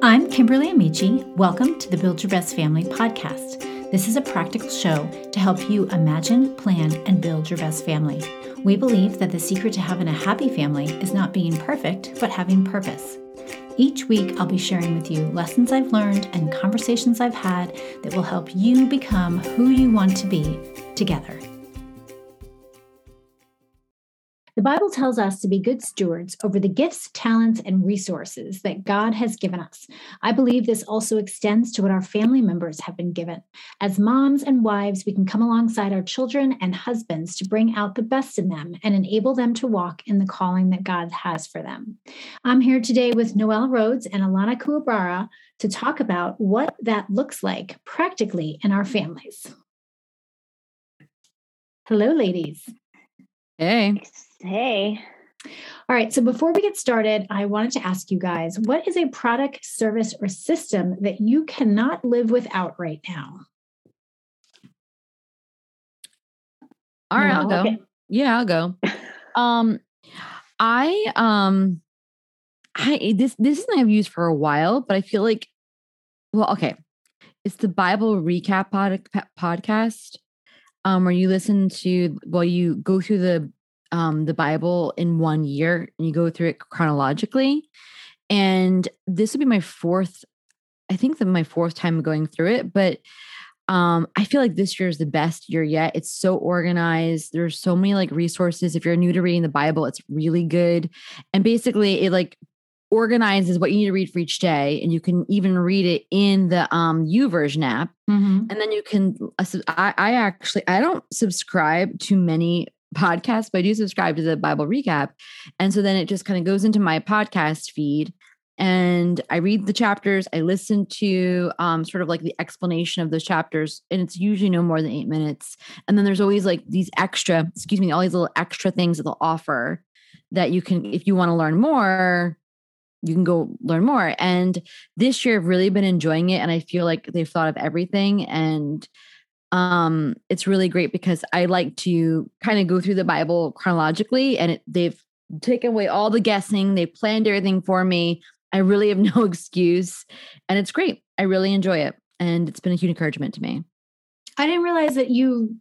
I'm Kimberly Amici. Welcome to the Build Your Best Family podcast. This is a practical show to help you imagine, plan, and build your best family. We believe that the secret to having a happy family is not being perfect, but having purpose. Each week, I'll be sharing with you lessons I've learned and conversations I've had that will help you become who you want to be together. The Bible tells us to be good stewards over the gifts, talents, and resources that God has given us. I believe this also extends to what our family members have been given. As moms and wives, we can come alongside our children and husbands to bring out the best in them and enable them to walk in the calling that God has for them. I'm here today with Noelle Rhodes and Alana Kuwabara to talk about what that looks like practically in our families. Hello, ladies. Hey. Hey. All right. So before we get started, I wanted to ask you guys what is a product, service, or system that you cannot live without right now? All right, I'll go. Okay. Yeah, I'll go. um, I um, I this this is something I've used for a while, but I feel like, well, okay, it's the Bible recap pod, podcast, um, where you listen to well, you go through the um, the Bible in one year and you go through it chronologically. And this would be my fourth, I think that my fourth time going through it, but um, I feel like this year is the best year yet. It's so organized. There's so many like resources. If you're new to reading the Bible, it's really good. And basically, it like organizes what you need to read for each day, and you can even read it in the um YouVersion app. Mm-hmm. And then you can. Uh, I, I actually I don't subscribe to many podcast, but I do subscribe to the Bible recap. And so then it just kind of goes into my podcast feed and I read the chapters. I listen to um, sort of like the explanation of those chapters, and it's usually no more than eight minutes. And then there's always like these extra, excuse me, all these little extra things that they'll offer that you can, if you want to learn more, you can go learn more. And this year I've really been enjoying it, and I feel like they've thought of everything and um it's really great because i like to kind of go through the bible chronologically and it, they've taken away all the guessing they planned everything for me. I really have no excuse and it's great. I really enjoy it and it's been a huge encouragement to me. I didn't realize that you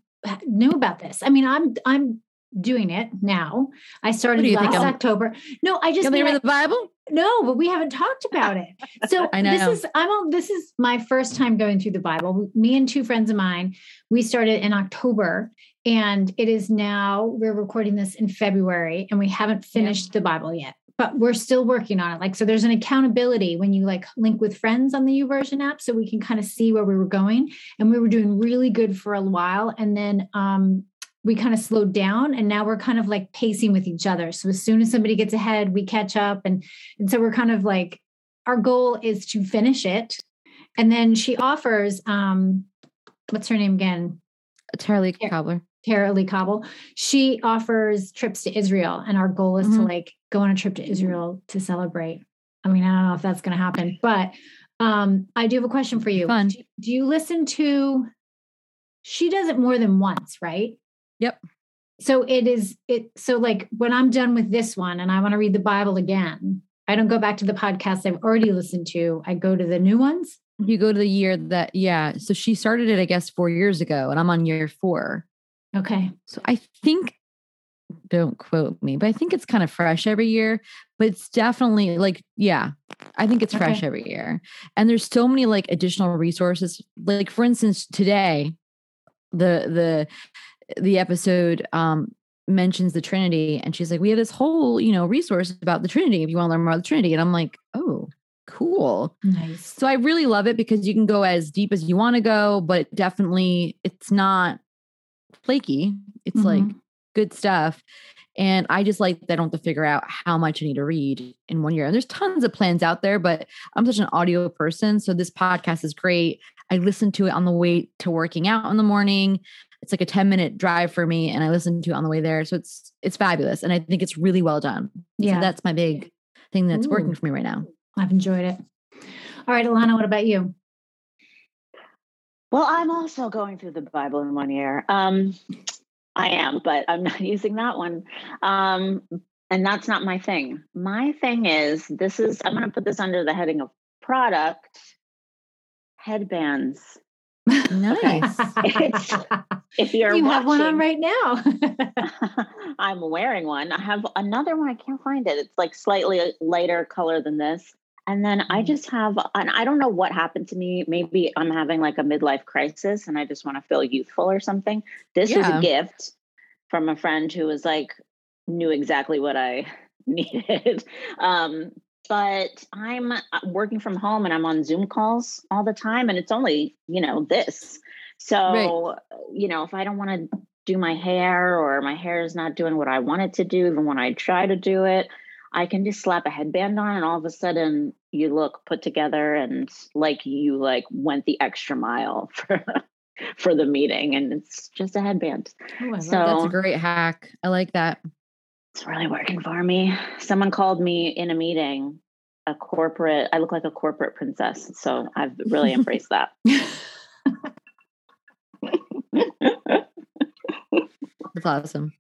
knew about this. I mean i'm i'm doing it now. I started last October. No, I just you read the Bible. No, but we haven't talked about it. So I know. this is I'm all, this is my first time going through the Bible. Me and two friends of mine, we started in October, and it is now we're recording this in February, and we haven't finished yeah. the Bible yet. But we're still working on it. Like so, there's an accountability when you like link with friends on the YouVersion app, so we can kind of see where we were going. And we were doing really good for a while, and then um, we kind of slowed down and now we're kind of like pacing with each other. So as soon as somebody gets ahead, we catch up. And, and so we're kind of like, our goal is to finish it. And then she offers, um, what's her name again? Tara Cobbler. Tara-Leigh Cobble. She offers trips to Israel. And our goal is mm-hmm. to like go on a trip to Israel to celebrate. I mean, I don't know if that's going to happen, but um, I do have a question for you. Fun. Do, do you listen to, she does it more than once, right? Yep. So it is it so like when I'm done with this one and I want to read the Bible again, I don't go back to the podcast I've already listened to. I go to the new ones. You go to the year that yeah. So she started it, I guess, four years ago, and I'm on year four. Okay. So I think don't quote me, but I think it's kind of fresh every year. But it's definitely like, yeah, I think it's fresh okay. every year. And there's so many like additional resources. Like for instance, today, the the the episode um, mentions the Trinity, and she's like, "We have this whole, you know, resource about the Trinity. If you want to learn more about the Trinity," and I'm like, "Oh, cool, nice." So I really love it because you can go as deep as you want to go, but definitely it's not flaky. It's mm-hmm. like good stuff. And I just like that I don't have to figure out how much I need to read in one year. And there's tons of plans out there, but I'm such an audio person. So this podcast is great. I listen to it on the way to working out in the morning it's like a 10 minute drive for me and I listen to it on the way there. So it's it's fabulous. And I think it's really well done. Yeah. So that's my big thing that's Ooh. working for me right now. I've enjoyed it. All right, Alana, what about you? Well, I'm also going through the Bible in one year. Um, I am, but I'm not using that one. Um, and that's not my thing. My thing is this is I'm going to put this under the heading of product, headbands. Nice. if you're you watching, have one on right now. I'm wearing one. I have another one. I can't find it. It's like slightly lighter color than this. And then I mm. just have, and I don't know what happened to me. Maybe I'm having like a midlife crisis and I just want to feel youthful or something. This yeah. was a gift from a friend who was like, knew exactly what I needed. Um, but I'm uh, working from home and I'm on Zoom calls all the time, and it's only, you know, this. So, right. you know, if I don't want to do my hair or my hair is not doing what I want it to do, even when I try to do it, I can just slap a headband on and all of a sudden you look put together and like you like went the extra mile for for the meeting and it's just a headband. Oh, so that's a great hack. I like that. It's really working for me. Someone called me in a meeting a corporate, I look like a corporate princess. So I've really embraced that. That's awesome.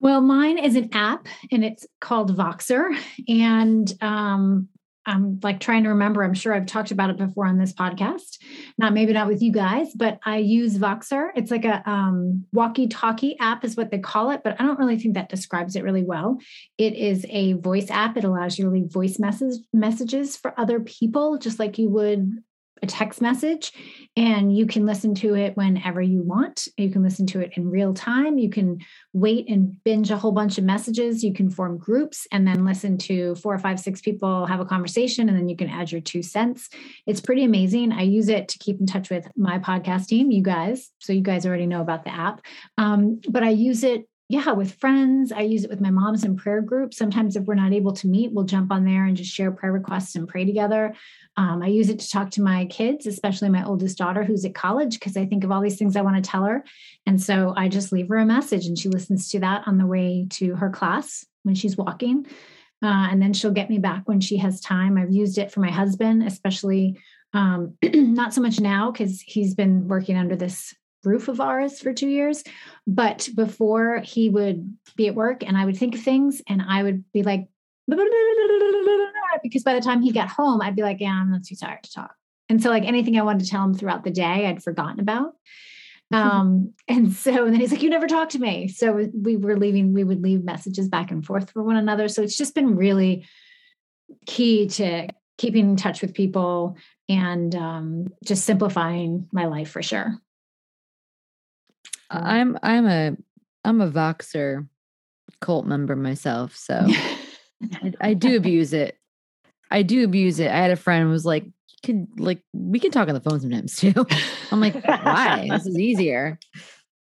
Well, mine is an app and it's called Voxer. And um, I'm like trying to remember. I'm sure I've talked about it before on this podcast. Not maybe not with you guys, but I use Voxer. It's like a um, walkie-talkie app, is what they call it. But I don't really think that describes it really well. It is a voice app. It allows you to leave voice message messages for other people, just like you would a text message and you can listen to it whenever you want. You can listen to it in real time. You can wait and binge a whole bunch of messages. You can form groups and then listen to four or five, six people have a conversation, and then you can add your two cents. It's pretty amazing. I use it to keep in touch with my podcast team, you guys. So you guys already know about the app. Um, but I use it yeah, with friends. I use it with my moms in prayer group. Sometimes, if we're not able to meet, we'll jump on there and just share prayer requests and pray together. Um, I use it to talk to my kids, especially my oldest daughter who's at college, because I think of all these things I want to tell her. And so I just leave her a message and she listens to that on the way to her class when she's walking. Uh, and then she'll get me back when she has time. I've used it for my husband, especially um, not so much now because he's been working under this roof of ours for two years. But before he would be at work and I would think of things and I would be like, because by the time he got home, I'd be like, yeah, I'm not too tired to talk. And so, like anything I wanted to tell him throughout the day, I'd forgotten about. Um, and so, and then he's like, You never talk to me. So we were leaving, we would leave messages back and forth for one another. So it's just been really key to keeping in touch with people and um, just simplifying my life for sure. Mm-hmm. I'm I'm a I'm a Voxer cult member myself, so I, I, do abuse it. I do abuse it. I had a friend who was like, "Can like we can talk on the phone sometimes too." I'm like, "Why? this is easier."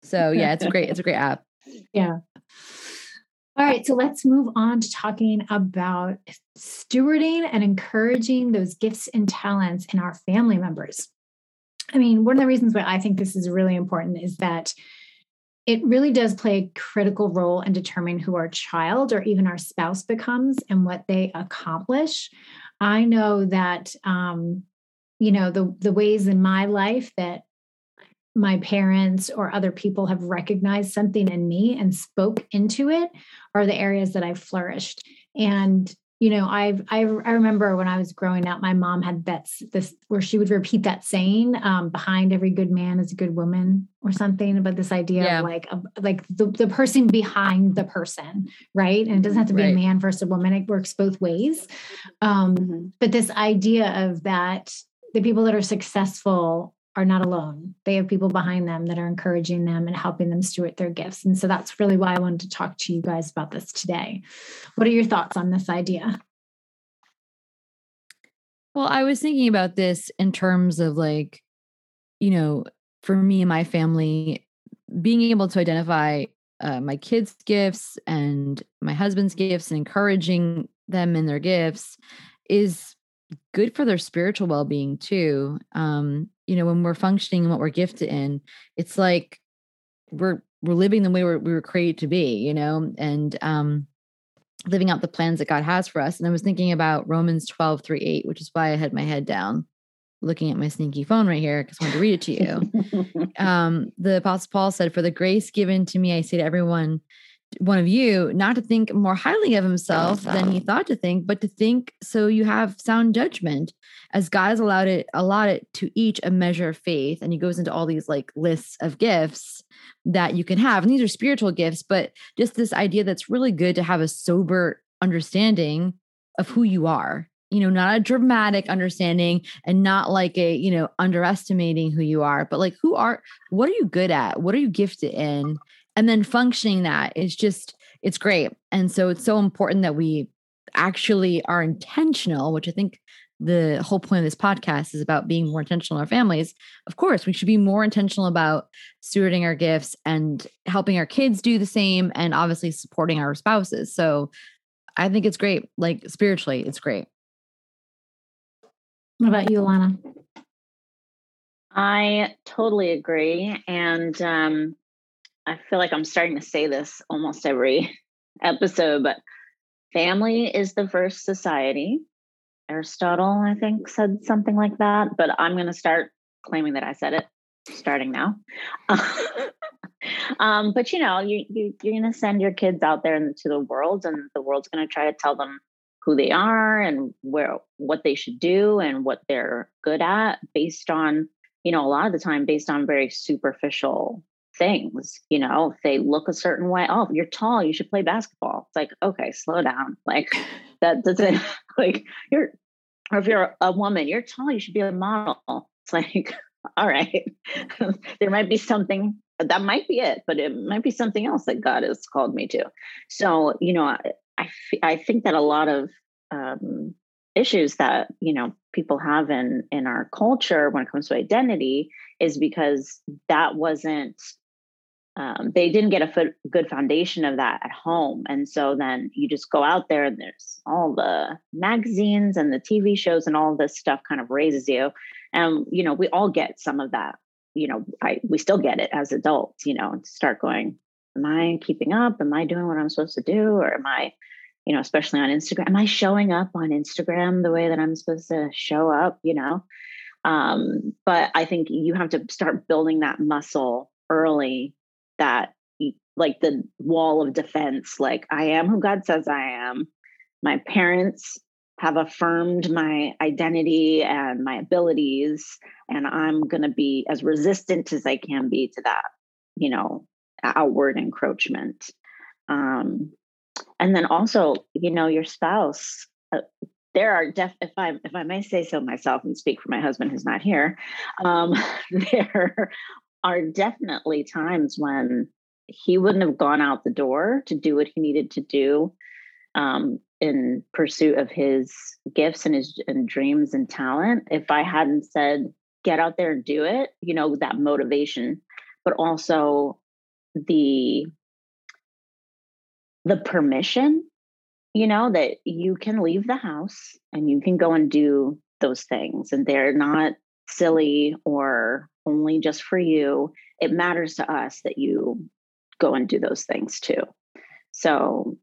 So yeah, it's a great it's a great app. Yeah. All right, so let's move on to talking about stewarding and encouraging those gifts and talents in our family members. I mean, one of the reasons why I think this is really important is that it really does play a critical role in determining who our child or even our spouse becomes and what they accomplish. I know that um, you know the the ways in my life that my parents or other people have recognized something in me and spoke into it are the areas that I've flourished. And you know i've I, I remember when i was growing up my mom had that this where she would repeat that saying um, behind every good man is a good woman or something about this idea yeah. of like like the, the person behind the person right and it doesn't have to be right. a man versus a woman it works both ways um, mm-hmm. but this idea of that the people that are successful are not alone. They have people behind them that are encouraging them and helping them steward their gifts. And so that's really why I wanted to talk to you guys about this today. What are your thoughts on this idea? Well, I was thinking about this in terms of like, you know, for me and my family, being able to identify uh, my kids' gifts and my husband's gifts and encouraging them in their gifts is good for their spiritual well-being too um you know when we're functioning and what we're gifted in it's like we're we're living the way we're, we were created to be you know and um living out the plans that god has for us and i was thinking about romans 12 3 8 which is why i had my head down looking at my sneaky phone right here because i wanted to read it to you. Um the apostle paul said for the grace given to me i say to everyone one of you not to think more highly of himself than he thought to think, but to think so you have sound judgment, as God has allowed it allotted to each a measure of faith. And he goes into all these like lists of gifts that you can have. And these are spiritual gifts, but just this idea that's really good to have a sober understanding of who you are. You know, not a dramatic understanding and not like a, you know, underestimating who you are, but like who are, what are you good at? What are you gifted in? And then functioning that is just it's great. And so it's so important that we actually are intentional which i think the whole point of this podcast is about being more intentional in our families. Of course we should be more intentional about stewarding our gifts and helping our kids do the same and obviously supporting our spouses. So i think it's great. Like spiritually it's great. What about you alana? I totally agree. And um I feel like I'm starting to say this almost every episode, but family is the first society. Aristotle, I think, said something like that, but I'm going to start claiming that I said it starting now. um, but you know, you, you you're going to send your kids out there into the world, and the world's going to try to tell them who they are and where what they should do and what they're good at based on you know a lot of the time based on very superficial things you know if they look a certain way oh you're tall you should play basketball. It's like okay slow down. Like that doesn't like you're or if you're a woman you're tall you should be a model. It's like all right. There might be something that might be it but it might be something else that god has called me to. So you know i i, I think that a lot of um, issues that you know people have in in our culture when it comes to identity is because that wasn't um, they didn't get a good foundation of that at home. And so then you just go out there and there's all the magazines and the TV shows and all this stuff kind of raises you. And, you know, we all get some of that. You know, I we still get it as adults, you know, start going, am I keeping up? Am I doing what I'm supposed to do? Or am I, you know, especially on Instagram, am I showing up on Instagram the way that I'm supposed to show up, you know? Um, but I think you have to start building that muscle early that like the wall of defense like i am who god says i am. My parents have affirmed my identity and my abilities and i'm going to be as resistant as i can be to that you know outward encroachment. Um and then also you know your spouse uh, there are def if i if i may say so myself and speak for my husband who's not here um there are definitely times when he wouldn't have gone out the door to do what he needed to do um, in pursuit of his gifts and his and dreams and talent. If i hadn't said get out there and do it you know that motivation but also the the permission you know that you can leave the house and you can go and do those things and they're not silly or only just for you. It matters to us that you go and do those things too. So,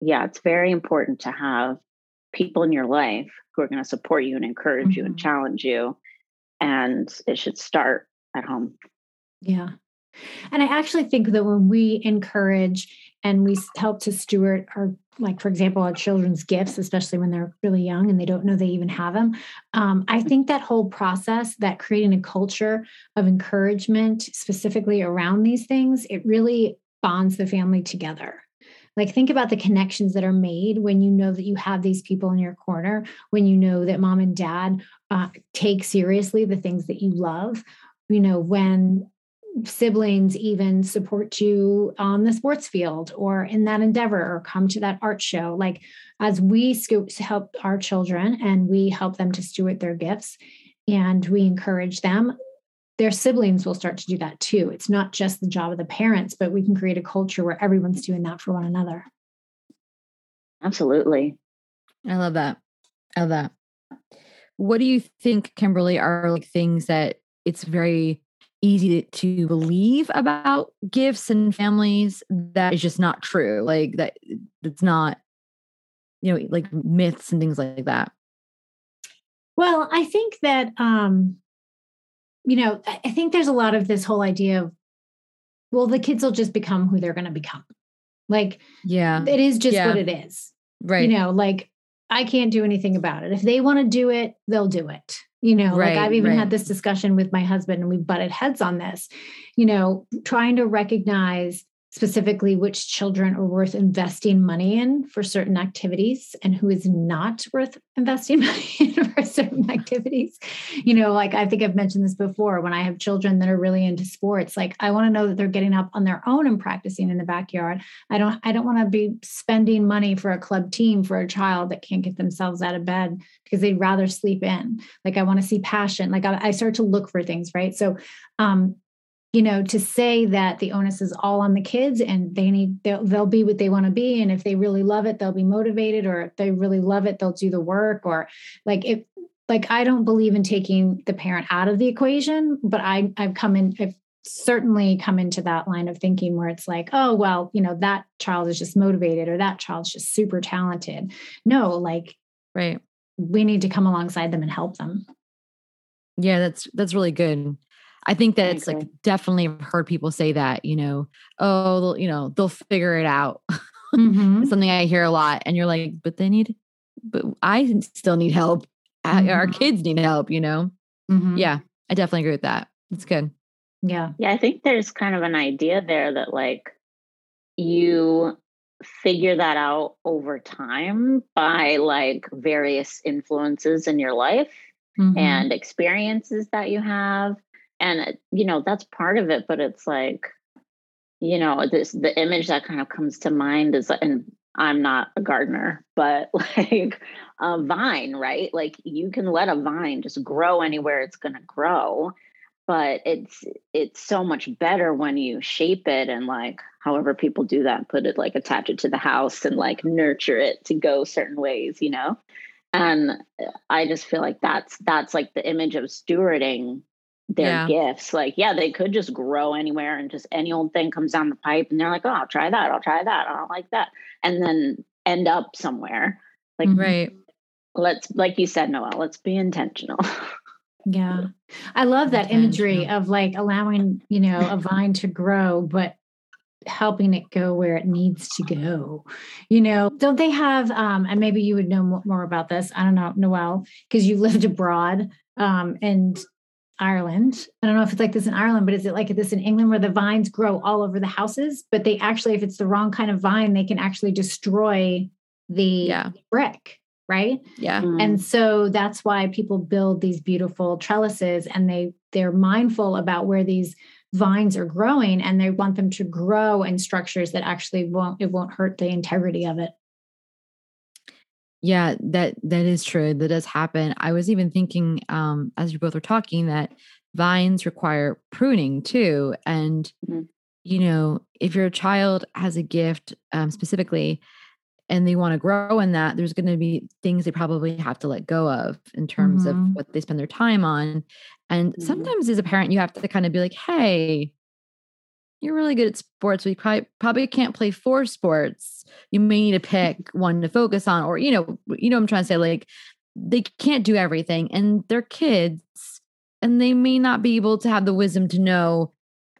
yeah, it's very important to have people in your life who are going to support you and encourage mm-hmm. you and mm-hmm. challenge you. And it should start at home. Yeah. And I actually think that when we encourage and we help to steward our like for example our children's gifts especially when they're really young and they don't know they even have them um, i think that whole process that creating a culture of encouragement specifically around these things it really bonds the family together. Like think about the connections that are made when you know that you have these people in your corner when you know that mom and dad uh, take seriously the things that you love. You know when siblings even support you on the sports field or in that endeavor or come to that art show. Like as we help our children and we help them to steward their gifts and we encourage them their siblings will start to do that too. It's not just the job of the parents but we can create a culture where everyone's doing that for one another. Absolutely. I love that. I love that. What do you think kimberly are like things that it's very easy to believe about gifts and families that is just not true like that it's not you know like myths and things like that well i think that um you know i think there's a lot of this whole idea of well the kids will just become who they're going to become Like, yeah, it is just yeah. what it is. Right. You know, like I can't do anything about it. If they want to do it, they'll do it. You know, right, like I've even right. had this discussion with my husband and we butted heads on this, you know, trying to recognize specifically which children are worth investing money in for certain activities and who is not worth investing money in for certain activities. You know, like I think I've mentioned this before when I have children that are really into sports, like I want to know that they're getting up on their own and practicing in the backyard. I don't I don't want to be spending money for a club team for a child that can't get themselves out of bed because they'd rather sleep in. Like I want to see passion. Like I, I start to look for things, right? So um you know to say that the onus is all on the kids and they need they'll, they'll be what they want to be. And if they really love it they'll be motivated. Or if they really love it they'll do the work. Or like if like i don't believe in taking the parent out of the equation but i i've come in i've certainly come into that line of thinking where it's like oh well you know that child is just motivated or that child's just super talented. No like right. we need to come alongside them and help them. Yeah that's that's really good I think that it's like definitely heard people say that, you know, oh, you know, they'll figure it out. Mm-hmm. something I hear a lot. And you're like, but they need, but I still need help. Mm-hmm. Our kids need help, you know? Mm-hmm. Yeah, I definitely agree with that. It's good. Yeah. Yeah. I think there's kind of an idea there that like you figure that out over time by like various influences in your life mm-hmm. and experiences that you have and you know that's part of it but it's like you know this the image that kind of comes to mind is and i'm not a gardener but like a vine right? Like you can let a vine just grow anywhere it's going to grow but it's it's so much better when you shape it and like however people do that put it like attach it to the house and like nurture it to go certain ways you know? And uh, i just feel like that's that's like the image of stewarding their yeah. gifts. Like, yeah, they could just grow anywhere and just any old thing comes down the pipe and they're like, oh, I'll try that. I'll try that. I don't like that. And then end up somewhere. Like, right. Let's, like you said, Noelle, let's be intentional. yeah. I love that imagery of like allowing, you know, a vine to grow, but helping it go where it needs to go you know don't they have um and maybe you would know more about this i don't know noelle because you lived abroad um and Ireland. I don't know if it's like this in Ireland, but is it like this in England where the vines grow all over the houses? But they actually, if it's the wrong kind of vine, they can actually destroy the yeah. brick, right? Yeah. Mm. And so that's why people build these beautiful trellises and they they're mindful about where these vines are growing and they want them to grow in structures that actually won't it won't hurt the integrity of it. Yeah, that that is true. That does happen. I was even thinking, um, as you both were talking, that vines require pruning too. And mm-hmm. you know, if your child has a gift um, specifically, and they want to grow in that, there's going to be things they probably have to let go of in terms mm-hmm. of what they spend their time on. And mm-hmm. sometimes, as a parent, you have to kind of be like, "Hey, you're really good at sports. We probably probably can't play four sports. You may need to pick one to focus on, or you know, you know, I'm trying to say like they can't do everything, and they're kids, and they may not be able to have the wisdom to know,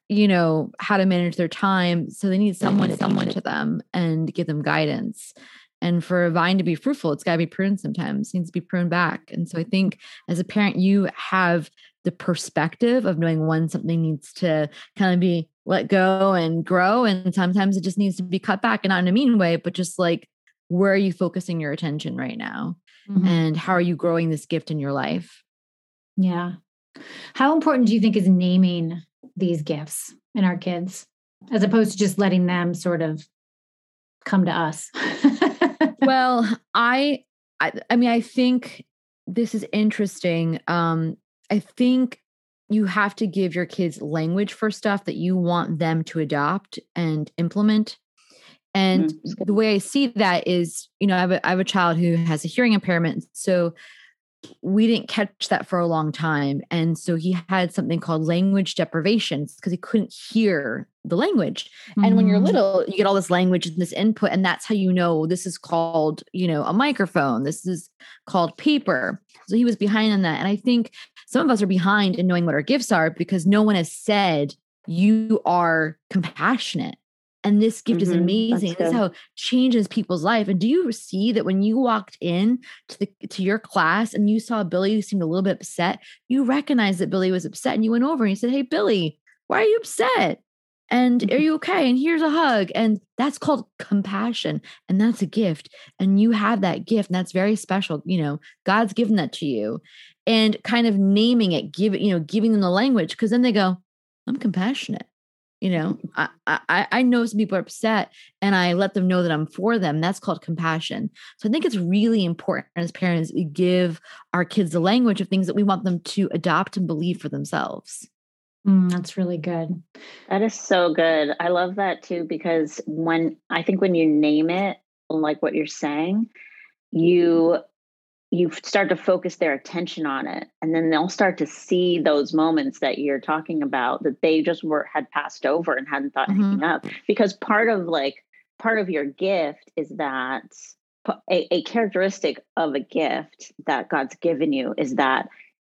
you know, how to manage their time. So they need someone, someone to them and give them guidance. And for a vine to be fruitful, it's got to be pruned sometimes, it needs to be pruned back. And so I think as a parent, you have the perspective of knowing when something needs to kind of be let go and grow. And sometimes it just needs to be cut back and not in a mean way, but just like, where are you focusing your attention right now? Mm-hmm. And how are you growing this gift in your life? Yeah. How important do you think is naming these gifts in our kids as opposed to just letting them sort of come to us? well, I, I I mean I think this is interesting. Um I think you have to give your kids language for stuff that you want them to adopt and implement. And mm-hmm. the way I see that is, you know, I have, a, I have a child who has a hearing impairment. So we didn't catch that for a long time. And so he had something called language deprivation because he couldn't hear the language. Mm-hmm. And when you're mm-hmm. little, you get all this language and this input, and that's how you know this is called, you know, a microphone. This is called paper. So he was behind on that. And I think some of us are behind in knowing what our gifts are because no one has said you are compassionate. And this gift mm-hmm. is amazing. This is how it changes people's life. And do you see that when you walked in to the to your class and you saw billy who seemed a little bit upset you recognized that billy was upset and you went over and you said hey billy why are you upset? And are mm-hmm. you okay? And here's a hug. And that's called compassion and that's a gift. And you have that gift and that's very special you know god's given that to you and kind of naming it giving you know giving them the language because then they go i'm compassionate you know I, I i know some people are upset and i let them know that i'm for them that's called compassion so i think it's really important as parents we give our kids the language of things that we want them to adopt and believe for themselves Mm, that's really good. That is so good. I love that too because when I think when you name it like what you're saying, you you start to focus their attention on it and then they'll start to see those moments that you're talking about that they just were had passed over and hadn't thought mm-hmm. anything up because part of like part of your gift is that a, a characteristic of a gift that God's given you is that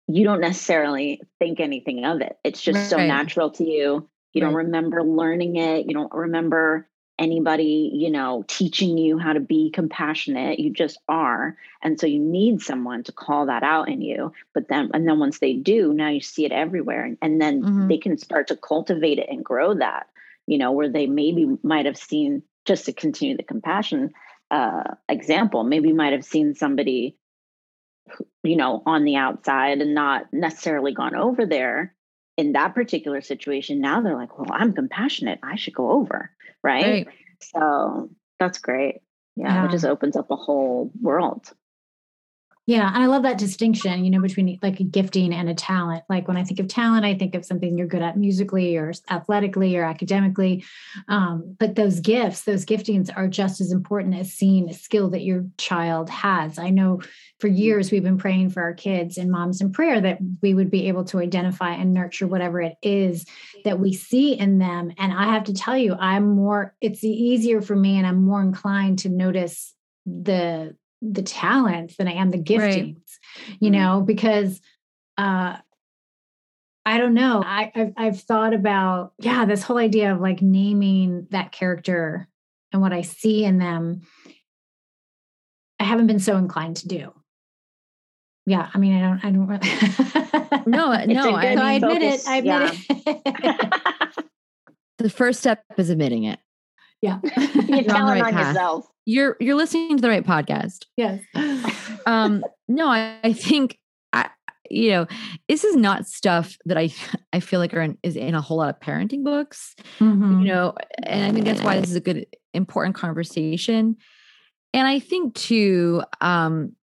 you don't necessarily think anything of it. It's just right. so natural to you. You right. don't remember learning it. You don't remember anybody, you know, teaching you how to be compassionate. You just are. And so you need someone to call that out in you. But then, and then once they do, now you see it everywhere. And, and then mm-hmm. they can start to cultivate it and grow that, you know, where they maybe might have seen, just to continue the compassion uh, example, maybe might have seen somebody you know, on the outside and not necessarily gone over there in that particular situation. Now they're like, well, I'm compassionate. I should go over. Right. right. So that's great. Yeah, yeah. It just opens up a whole world. Yeah, and I love that distinction, you know, between like a gifting and a talent. Like when I think of talent, I think of something you're good at musically or athletically or academically. Um, but those gifts, those giftings are just as important as seeing a skill that your child has. I know for years we've been praying for our kids and moms in prayer that we would be able to identify and nurture whatever it is that we see in them. And I have to tell you, I'm more, it's easier for me and I'm more inclined to notice the the talents than I am the giftings, right. you mm-hmm. know, because uh I don't know. I, I've, I've thought about, yeah, this whole idea of like naming that character and what I see in them. I haven't been so inclined to do. Yeah, I mean, I don't, I don't really. no, no, I, I, admit it. I admit yeah. it. the first step is admitting it. Yeah, you're telling right on yourself you're you're listening to the right podcast. Yes. um, no, I, I think I you know, this is not stuff that I I feel like are in, is in a whole lot of parenting books. Mm-hmm. You know, and I think that's why this is a good important conversation. And I think too, um,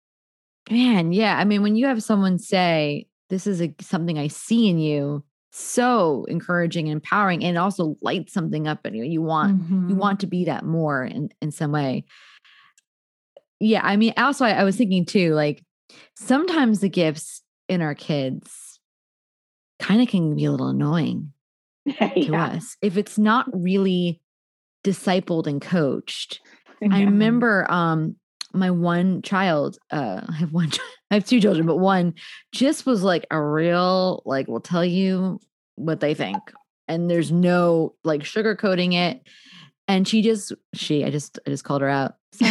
man, yeah. I mean, when you have someone say, "This is a, something I see in you," so encouraging and empowering and also lights something up in you you want mm-hmm. you want to be that more in in some way yeah i mean also I, I was thinking too like sometimes the gifts in our kids kind of can be a little annoying yeah. to us if it's not really discipled and coached yeah. i remember um my one child uh i have one i have two children but one just was like a real like will tell you what they think and there's no like sugarcoating it and she just she i just i just called her out.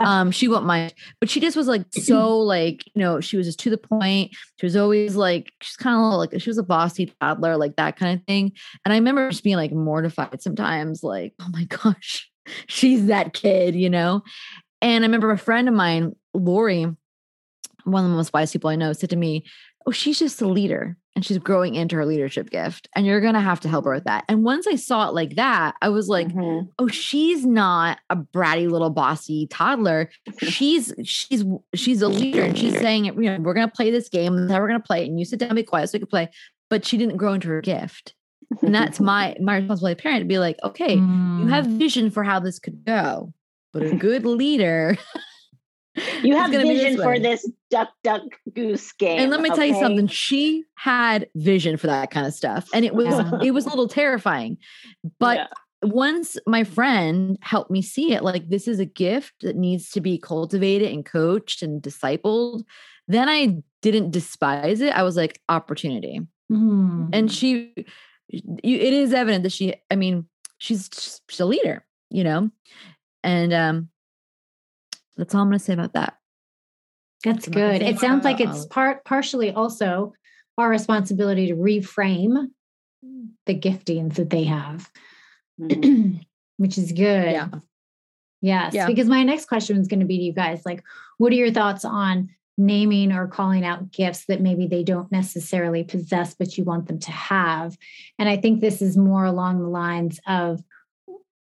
Um she won't mind but she just was like so like you know she was just to the point. She was always like she's kind of like she was a bossy toddler like that kind of thing and i remember just being like mortified sometimes like oh my gosh she's that kid you know and I remember a friend of mine, Lori, one of the most wise people I know, said to me, Oh, she's just a leader and she's growing into her leadership gift. And you're going to have to help her with that. And once I saw it like that, I was like, mm-hmm. Oh, she's not a bratty little bossy toddler. She's, she's, she's a leader. And she's saying, you know, we're going to play this game. and how we're going to play it. And you sit down, be quiet so we can play. But she didn't grow into her gift. And that's my, my responsibility parent to be like, okay, mm. you have vision for how this could go but a good leader. you have vision this for this duck, duck, goose game. And let me okay? tell you something. She had vision for that kind of stuff, and it was yeah. it was a little terrifying. But yeah. once my friend helped me see it, like this is a gift that needs to be cultivated and coached and discipled. Then I didn't despise it. I was like opportunity, mm. and she. You, it is evident that she. I mean, she's she's a leader, you know, and um, that's all I'm going to say about that. That's good. It sounds like it's part partially also our responsibility to reframe the giftings that they have, mm-hmm. which is good. Yeah. Yes. Yeah. Because my next question is going to be to you guys like, what are your thoughts on naming or calling out gifts that maybe they don't necessarily possess, but you want them to have? And I think this is more along the lines of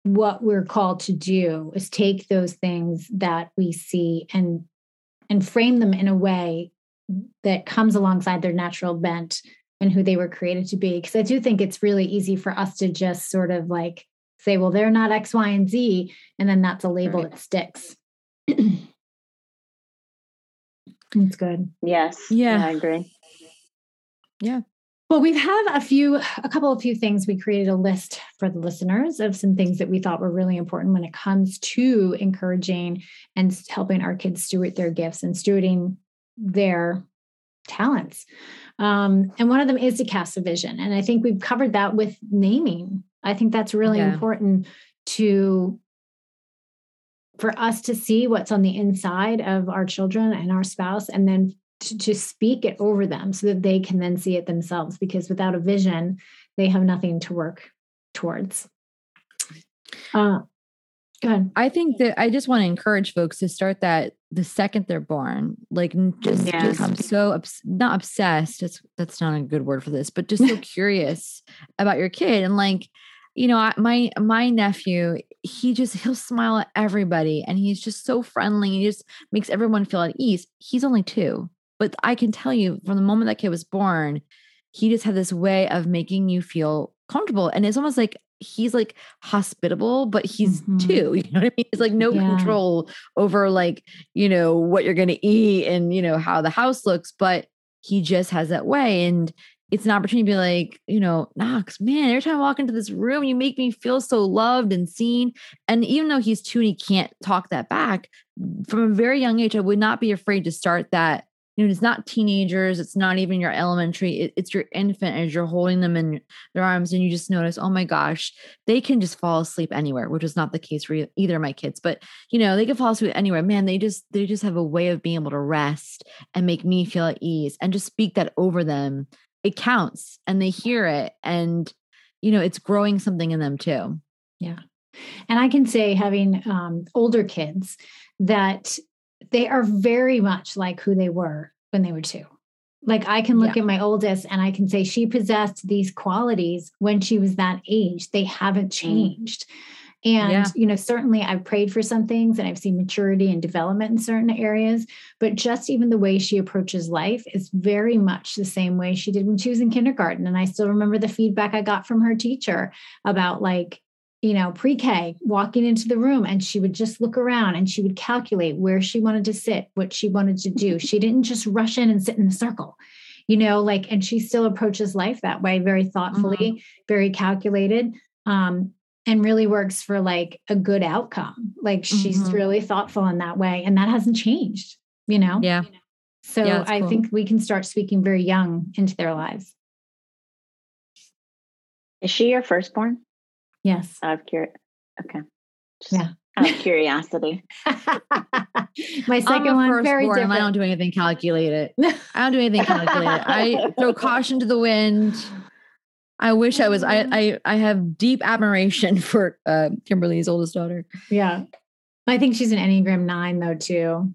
what we're called to do is take those things that we see and and frame them in a way that comes alongside their natural bent and who they were created to be. Because i do think it's really easy for us to just sort of like say well they're not x y and z and then that's a label right. that sticks. It's good. Yes. Yeah. yeah i agree. Yeah well, we've had a few, a couple of few things. We created a list for the listeners of some things that we thought were really important when it comes to encouraging and helping our kids steward their gifts and stewarding their talents. Um, and one of them is to cast a vision. And I think we've covered that with naming. I think that's really yeah. important to for us to see what's on the inside of our children and our spouse and then to, to speak it over them so that they can then see it themselves because without a vision they have nothing to work towards uh, Good. I think that I just want to encourage folks to start that the second they're born, like just yes. become so obs- not obsessed. That's that's not a good word for this, but just so curious about your kid and like, you know, my my nephew, he just he'll smile at everybody and he's just so friendly. He just makes everyone feel at ease. He's only two, but I can tell you from the moment that kid was born, he just had this way of making you feel comfortable. And it's almost like he's like hospitable, but he's mm-hmm. two. You know what I mean? It's like no yeah. control over like, you know, what you're gonna eat and you know how the house looks, but he just has that way. And it's an opportunity to be like, you know, Knox, man, every time I walk into this room, you make me feel so loved and seen. And even though he's two and he can't talk that back, from a very young age, I would not be afraid to start that you know, it's not teenagers, it's not even your elementary, it, it's your infant as you're holding them in their arms and you just notice, oh my gosh, they can just fall asleep anywhere, which is not the case for either of my kids, but you know, they can fall asleep anywhere. Man, they just they just have a way of being able to rest and make me feel at ease and just speak that over them. It counts and they hear it and you know, it's growing something in them too. Yeah. And I can say having um, older kids that they are very much like who they were when they were two. Like I can look yeah. at my oldest and I can say she possessed these qualities when she was that age. They haven't mm. changed. And, yeah. you know, certainly I've prayed for some things and I've seen maturity and development in certain areas, but just even the way she approaches life is very much the same way she did when she was in kindergarten. And I still remember the feedback I got from her teacher about like, you know, pre K, walking into the room, and she would just look around and she would calculate where she wanted to sit, what she wanted to do. She didn't just rush in and sit in the circle, you know, like, and she still approaches life that way, very thoughtfully, mm-hmm. very calculated. Um, and really works for like a good outcome. Like she's mm-hmm. really thoughtful in that way. And that hasn't changed, you know? Yeah. So yeah, I cool. think we can start speaking very young into their lives. Is she your firstborn? Yes. Out of cur- okay. Just yeah. Out of curiosity. My 2nd one, very different. I don't do anything calculated. I don't do anything calculated. I throw caution to the wind. I wish I was. I I I have deep admiration for uh, Kimberly's oldest daughter. Yeah, I think she's an Enneagram Nine though too.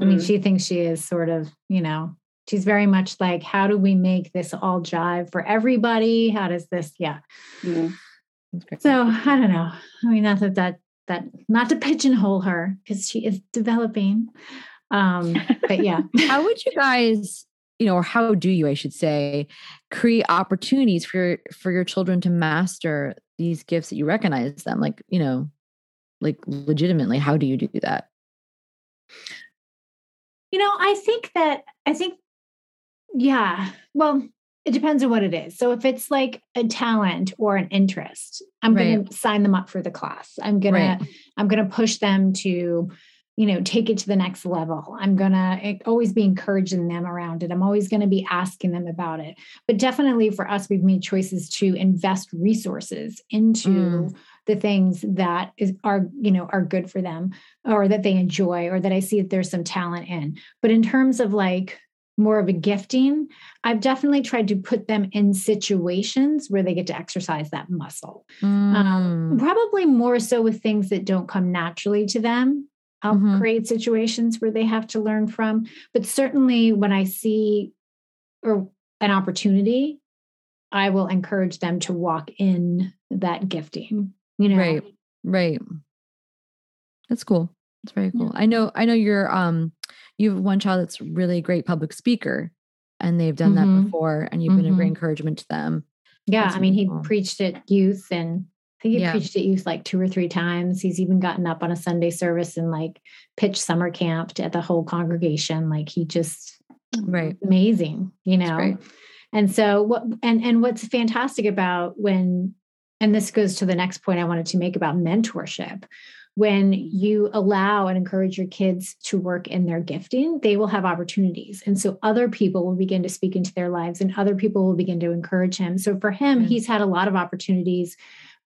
I mean, mm. she thinks she is sort of, you know, she's very much like, how do we make this all jive for everybody? How does this? Yeah. Mm. So I don't know. I mean, not that that that not to pigeonhole her because she is developing. Um, but yeah. how would you guys, you know, or how do you, I should say, create opportunities for your, for your children to master these gifts that you recognize them? Like, you know, like legitimately, how do you do that? You know, I think that I think, yeah. Well, it depends on what it is. So if it's like a talent or an interest, I'm right. going to sign them up for the class. I'm going right. to I'm going to push them to you know take it to the next level i'm going to always be encouraging them around it i'm always going to be asking them about it but definitely for us we've made choices to invest resources into mm. the things that is, are you know are good for them or that they enjoy or that i see that there's some talent in but in terms of like more of a gifting, I've definitely tried to put them in situations where they get to exercise that muscle. Um, mm. Um, probably more so with things that don't come naturally to them. I'll mm-hmm. create situations where they have to learn from. But certainly when I see or an opportunity, I will encourage them to walk in that gifting. You know, right, right. That's cool. That's very cool. Yeah. I know. I know you're. Um, you have one child that's really a great public speaker, and they've done mm-hmm. that before, and you've mm-hmm. been a great mm-hmm. encouragement to them. Yeah, that's I mean, he preached at youth and I think he yeah. preached at youth like two or three times. He's even gotten up on a Sunday service and like pitched summer camp at the whole congregation. Like he just right amazing, you know. And so what and and what's fantastic about when and this goes to the next point I wanted to make about mentorship. When you allow and encourage your kids to work in their gifting, they will have opportunities. And so other people will begin to speak into their lives and other people will begin to encourage him. So for him, he's had a lot of opportunities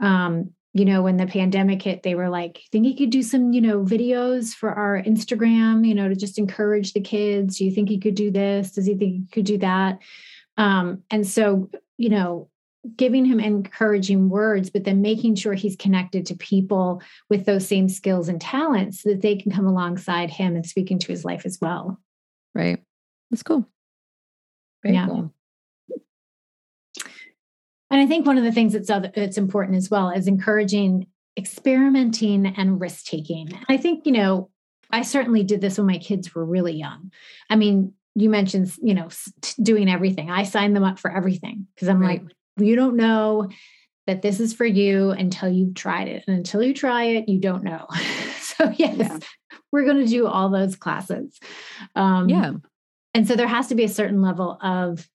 um, you know, when the pandemic hit, they were like, think he could do some, you know, videos for our Instagram, you know, to just encourage the kids? Do you think he could do this? Does he think he could do that? Um, and so, you know, giving him encouraging words, but then making sure he's connected to people with those same skills and talents so that they can come alongside him and speak into his life as well. Right. That's cool. Very yeah. cool. And I think one of the things that's other, that's important as well is encouraging experimenting and risk taking. I think, you know, I certainly did this when my kids were really young. I mean, you mentioned, you know, doing everything. I signed them up for everything because I'm right. like, you don't know that this is for you until you've tried it. And until you try it, you don't know. so, yes, yeah. we're going to do all those classes. Um, yeah. And so there has to be a certain level of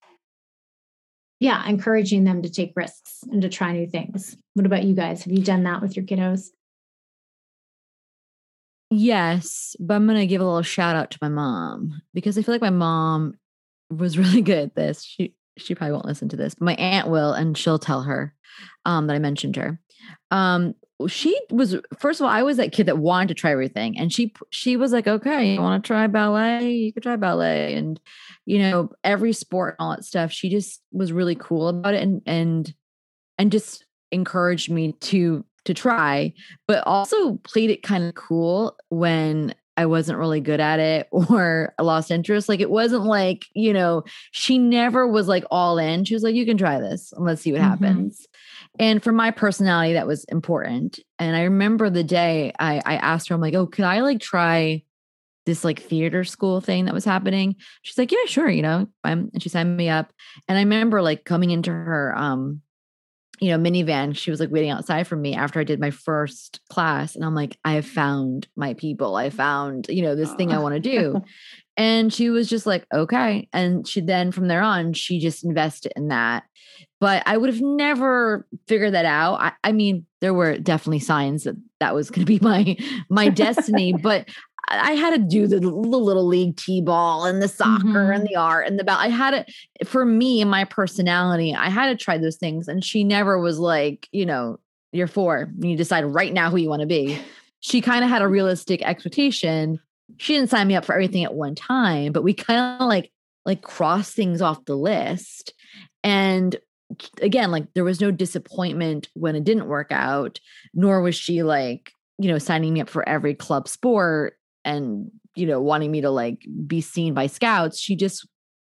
yeah, encouraging them to take risks and to try new things. What about you guys? Have you done that with your kiddos? Yes, but I'm going to give a little shout out to my mom because I feel like my mom was really good at this. She she probably won't listen to this. But my aunt will and she'll tell her um, that I mentioned her. Um, she was first of all, I was that kid that wanted to try everything, and she she was like, "Okay, you want to try ballet? You could try ballet." And you know, every sport and all that stuff. She just was really cool about it, and and and just encouraged me to to try, but also played it kind of cool when I wasn't really good at it or I lost interest. Like it wasn't like, you know, she never was like all in. She was like, you can try this and let's see what mm-hmm. happens. And for my personality, that was important. And I remember the day I, I asked her, I'm like, oh, could I like try this like theater school thing that was happening? She's like, yeah, sure, you know. and she signed me up. And I remember like coming into her um, you know, minivan. She was like waiting outside for me after I did my first class. And I'm like, I have found my people. I found, you know, this thing I want to do. and she was just like, okay. And she then from there on, she just invested in that but I would have never figured that out. I, I mean, there were definitely signs that that was going to be my my destiny, but I had to do the, the little league t-ball and the soccer mm-hmm. and the art and the ball. I had it for me and my personality. I had to try those things, and she never was like, you know, you're four. You decide right now who you want to be. She kind of had a realistic expectation. She didn't sign me up for everything at one time, but we kind of like like cross things off the list. And again, like there was no disappointment when it didn't work out, nor was she like, you know, signing me up for every club sport and, you know, wanting me to like be seen by scouts. She just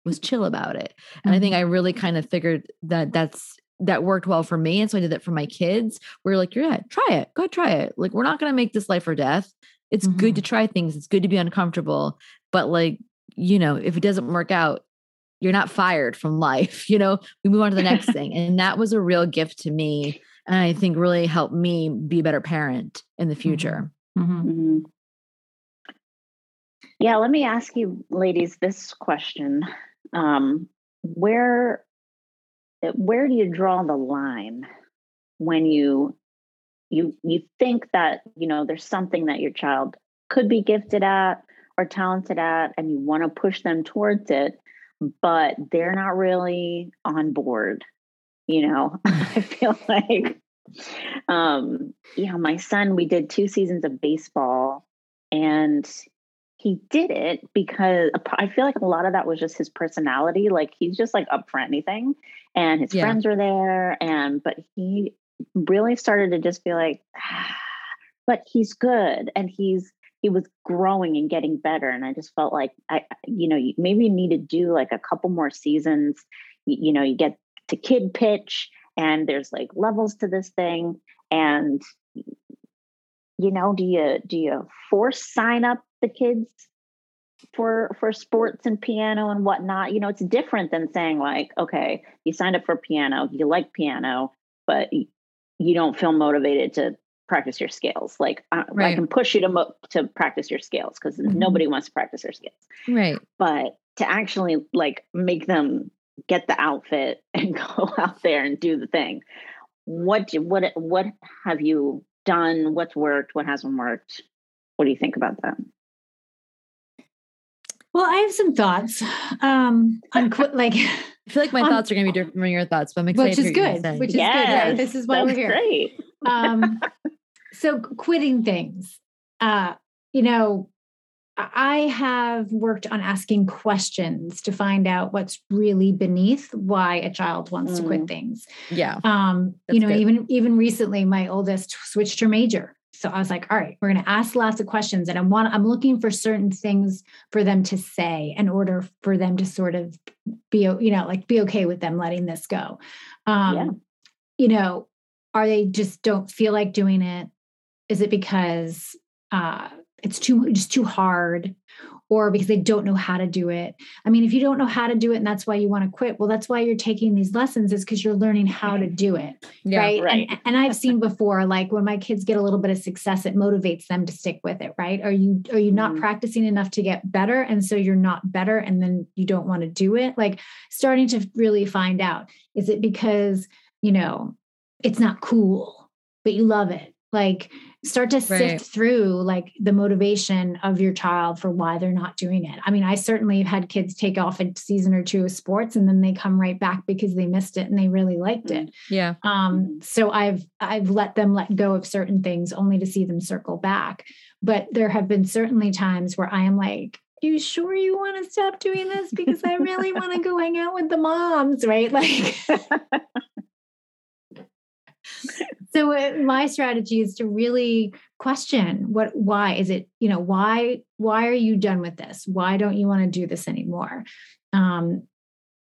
was chill about it. And mm-hmm. I think mm-hmm. I really kind of figured that that's that worked well for me. And so I did that for my kids. We are like, you're yeah, try it. Go try it. Like, we're not going to make this life or death. It's mm-hmm. good to mm-hmm. try things. It's good to be uncomfortable. But like, you know, if it doesn't work out, you're not fired from life. You know, we move on to the next thing. And that was a real gift to me. And I think really helped me be a better parent in the mm-hmm. future. Mm-hmm. Yeah, let me ask you, ladies, this question. Um, where eh, where do you draw the line when you you you think that you know there's something that your child could be gifted at or talented at and you want to push them towards it but they're not really on board you know i feel like um yeah my son we did two seasons of baseball and he did it because i feel like a lot of that was just his personality like he's just like up for anything and his yeah. friends were there and but he really started to just be like ah, but he's good and he's he was growing and getting better and i just felt like i you know maybe you need to do like a couple more seasons you, you know you get to kid pitch and there's like levels to this thing and you know do you do you force sign up the kids for for sports and piano and whatnot you know it's different than saying like okay you signed up for piano you like piano but you don't feel motivated to practice your scales. Like I, right. I can push you to mo- to practice your scales because mm-hmm. nobody wants to practice their scales. Right. But to actually like make them get the outfit and go out there and do the thing. What do, what what have you done? What's worked? What hasn't worked? What do you think about that? Well, I have some thoughts. Um, on qu- like, I feel like my um, thoughts are going to be different from your thoughts, but I'm excited. Which is good. Which is yes, good. Right? This is why we're here. Great. um, so quitting things. Uh, you know, I have worked on asking questions to find out what's really beneath why a child wants mm. to quit mm. things. Yeah. Um, you know, good. even even recently my oldest switched her major so I was like, all right, we're going to ask lots of questions and I want I'm looking for certain things for them to say in order for them to sort of be you know, like be okay with them letting this go. Um yeah. you know, are they just don't feel like doing it? Is it because uh it's too just too hard or because they don't know how to do it. I mean, if you don't know how to do it and that's why you want to quit, well, that's why you're taking these lessons is because you're learning how to do it. Yeah, right. right. And, and I've seen before, like when my kids get a little bit of success, it motivates them to stick with it. Right. Are you, are you not mm-hmm. practicing enough to get better? And so you're not better and then you don't want to do it. Like starting to really find out, is it because, you know, it's not cool, but you love it? Like, start to sift right. through like the motivation of your child for why they're not doing it. I mean, I certainly have had kids take off a season or two of sports and then they come right back because they missed it and they really liked it. Yeah. Um, so I've I've let them let go of certain things only to see them circle back. But there have been certainly times where I am like, you sure you want to stop doing this? Because I really want to go hang out with the moms, right? Like so uh, my strategy is to really question what why is it you know why why are you done with this why don't you want to do this anymore um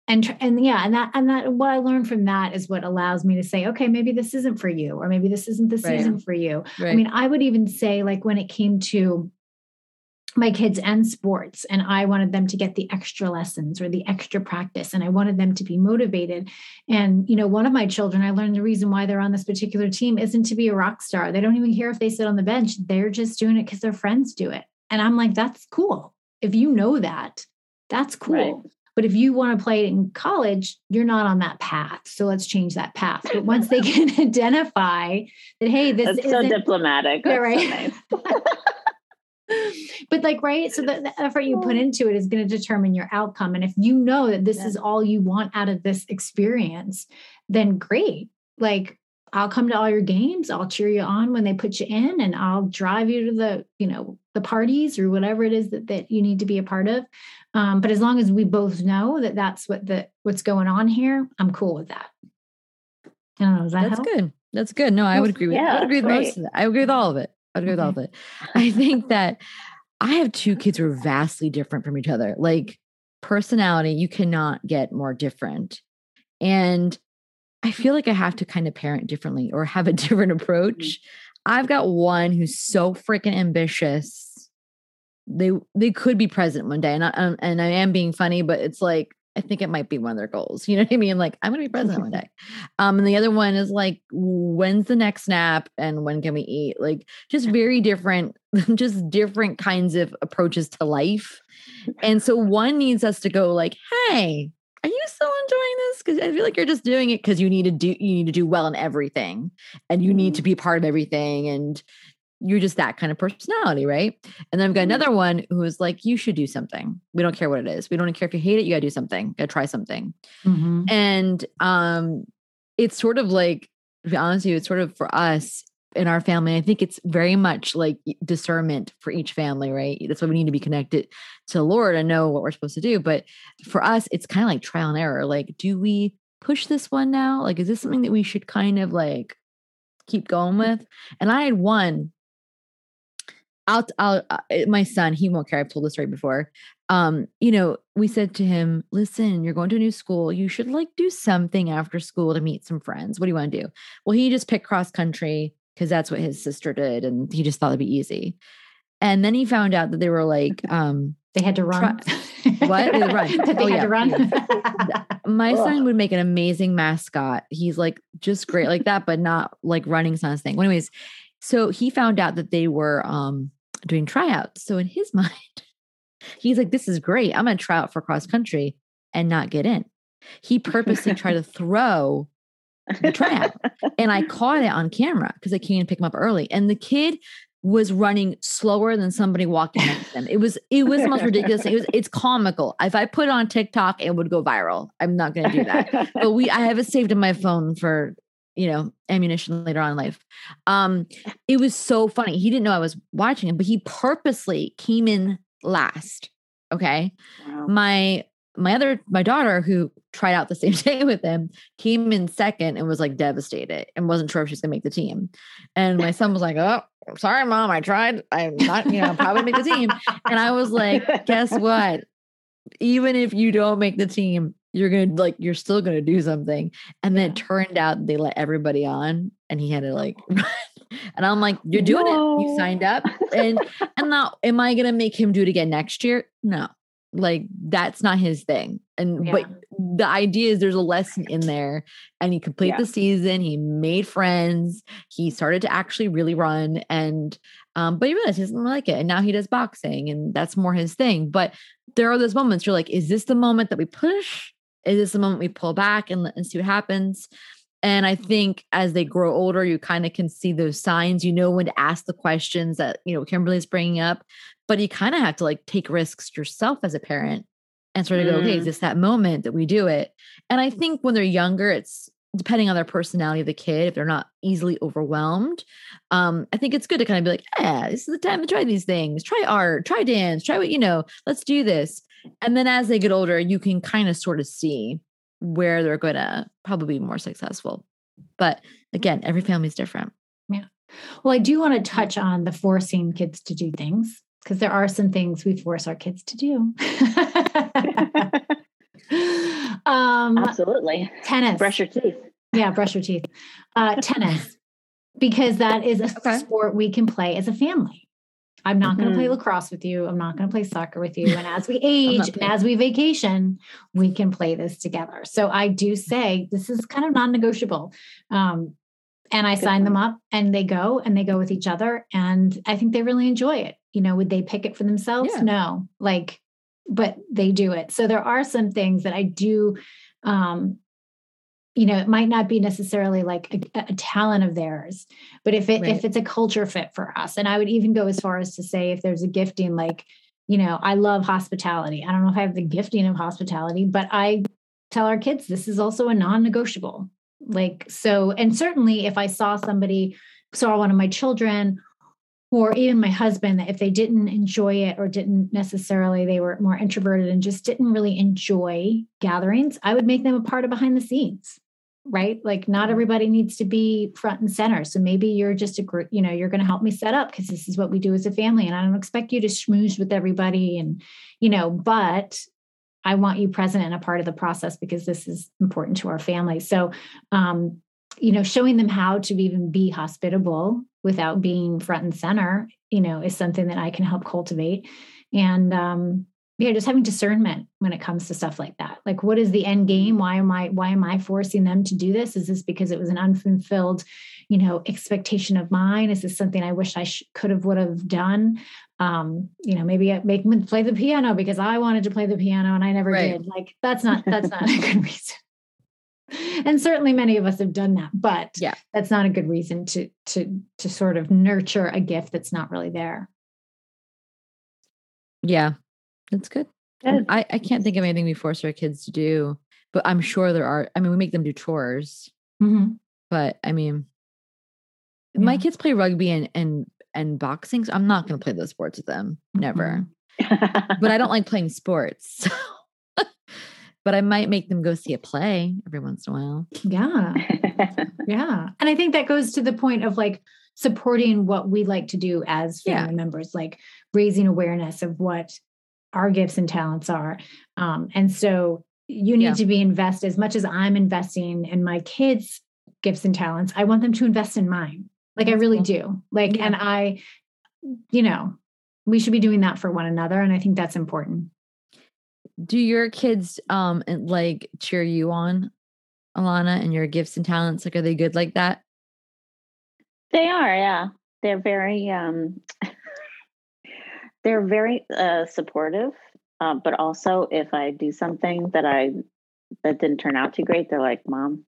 and and yeah and that and that what i learned from that is what allows me to say okay maybe this isn't for you or maybe this isn't the right. season for you right. i mean i would even say like when it came to my kids and sports and i wanted them to get the extra lessons or the extra practice and i wanted them to be motivated and you know one of my children i learned the reason why they're on this particular team isn't to be a rock star they don't even care if they sit on the bench they're just doing it because their friends do it and i'm like that's cool if you know that that's cool right. But if you want to play it in college, you're not on that path. So let's change that path. But once they can identify that, hey, this is so diplomatic. That's right. So nice. but like right so the, the, effort you put into it is going to determine your outcome and if you know that this yeah. is all you want out of this experience then great. Like i'll come to all your games i'll cheer you on when they put you in and i'll drive you to the you know the parties or whatever it is that, that you need to be a part of. Um, but as long as we both know that that's what the what's going on here i'm cool with that. I don't know that that's help? good. That's good. No i would agree with yeah, i would agree with most of that. I agree with all of it i would agree with all of it i think that I have two kids who are vastly different from each other. Like personality, you cannot get more different. And I feel like I have to kind of parent differently or have a different mm-hmm. approach. Mm-hmm. I've got one who's so freaking ambitious. They they could be president one day, and I um, and I am being funny, but it's like I think it might be one of their goals. You know what I mean? Like, I'm going to be president one day. Um, and the other one is like, when's the next nap and when can we eat? Like, just very different, just different kinds of approaches to life. And so one needs us to go like, hey, are you still enjoying this? Because I feel like you're just doing it because you need to do you need to do well in everything, and you need to mm-hmm. be part of everything, and you're just that kind of personality, right? And then I've got mm-hmm. another one who is like, you should do something. We don't care what it is. We don't care if you hate it. You got to do something. Got to try something. Mm-hmm. And um, it's sort of like, to be honest with you, it's sort of for us in our family. I think it's very much like discernment for each family, right? That's why we need to be connected to the Lord and know what we're supposed to do. But for us, it's kind of like trial and error. Like, do we push this one now? Like, is this something that we should kind of like keep going with? And I had one. I'll, I'll, uh, my son, he won't care. I've told this story before. Um, you know, we said to him, listen, you're going to a new school. You should like do something after school to meet some friends. What do you want to do? Well, he just picked cross country because that's what his sister did and he just thought it'd be easy and then he found out that they were like um they had to run try, what they run that they oh, had yeah. to run my son would make an amazing mascot he's like just great like that but not like running not his thing well, anyways so he found out that they were um doing tryouts so in his mind he's like this is great i'm gonna try out for cross country and not get in he purposely tried to throw the tryout. and I caught it on camera because I came and pick him up early. And the kid was running slower than somebody walking next to him. It was it was the most ridiculous. It was it's comical. If I put it on TikTok, it would go viral. I'm not gonna do that. but we I have it saved in my phone for you know ammunition later on in life. Um it was so funny. He didn't know I was watching him, but he purposely came in last. Okay. Wow. My my other my daughter who tried out the same day with him came in second and was like devastated and wasn't sure if she's gonna make the team and my son was like oh sorry mom i tried i'm not you know probably make the team and i was like guess what even if you don't make the team you're gonna like you're still gonna do something and then it turned out they let everybody on and he had to like and i'm like you're doing Whoa. it you signed up and and now am i gonna make him do it again next year no like that's not his thing and yeah. but the idea is there's a lesson in there and he completed yeah. the season he made friends he started to actually really run and um but he realized he doesn't like it and now he does boxing and that's more his thing but there are those moments you're like is this the moment that we push is this the moment we pull back and, and see what happens and I think as they grow older, you kind of can see those signs. You know when to ask the questions that, you know, Kimberly's bringing up, but you kind of have to like take risks yourself as a parent and sort of mm. go, okay, is mm. this that moment that we do it? And I think when they're younger, it's depending on their personality of the kid, if they're not easily overwhelmed, um, I think it's good to kind of be like, yeah, this is the time to try these things. Try art, try dance, try what, you know, let's do this. And then as they get older, you can kind of sort of see where they're going to probably be more successful. But again, every family is different. Yeah. Well, I do want to touch on the forcing kids to do things because there are some things we force our kids to do. um, Absolutely. Tennis. Brush your teeth. Yeah, brush your teeth. Uh, tennis, because that is a okay. sport we can play as a family. I'm not going to play mm-hmm. lacrosse with you. I'm not going to play soccer with you. And as we age and as we vacation, we can play this together. So I do say this is kind of non negotiable. Um, and I Good sign point. them up and they go and they go with each other. And I think they really enjoy it. You know, would they pick it for themselves? Yeah. No, like, but they do it. So there are some things that I do um, you know it might not be necessarily like a, a talent of theirs but if it right. if it's a culture fit for us and i would even go as far as to say if there's a gifting like you know i love hospitality. I don't know if i have the gifting of hospitality but i tell our kids this is also a non-negotiable. Like so and certainly if i saw somebody saw one of my children or even my husband that if they didn't enjoy it or didn't necessarily they were more introverted and just didn't really enjoy gatherings i would make them a part of behind the scenes right? Like not everybody needs to be front and center. So maybe you're just a group you know you're going to help me set up because this is what we do as a family and i don't expect you to schmooze with everybody and you know but i want you present and a part of the process because this is important to our family. So um you know showing them how to even be hospitable without being front and center you know is something that i can help cultivate. And um yeah just having discernment when it comes to stuff like that. Like what is the end game? Why am i why am i forcing them to do this? Is this because it was an unfulfilled you know expectation of mine? Is this something i wish i sh- could have would have done? Um you know maybe make them play the piano because i wanted to play the piano and i never right. did. Like that's not that's not a good reason. And certainly many of us have done that but yeah. that's not a good reason to to to sort of nurture a gift that's not really there. Yeah that's good, good. I, I can't think of anything we force our kids to do but i'm sure there are i mean we make them do chores mm-hmm. but i mean yeah. my kids play rugby and and and boxing so i'm not going to play those sports with them never mm-hmm. but i don't like playing sports so but I might make them go see a play every once in a while. Yeah. yeah. And I think that goes to the point of like supporting what we like to do as family yeah. members, like raising awareness of what our gifts and talents are. Um, and so you need yeah. to be invested as much as I'm investing in my kids' gifts and talents. I want them to invest in mine. Like That's I really cool. do. Like, yeah. and I, you know, we should be doing that for one another. And I think that's important do your kids um like cheer you on alana and your gifts and talents like are they good like that they are yeah they're very um they're very uh supportive uh, but also if i do something that i that didn't turn out too great they're like mom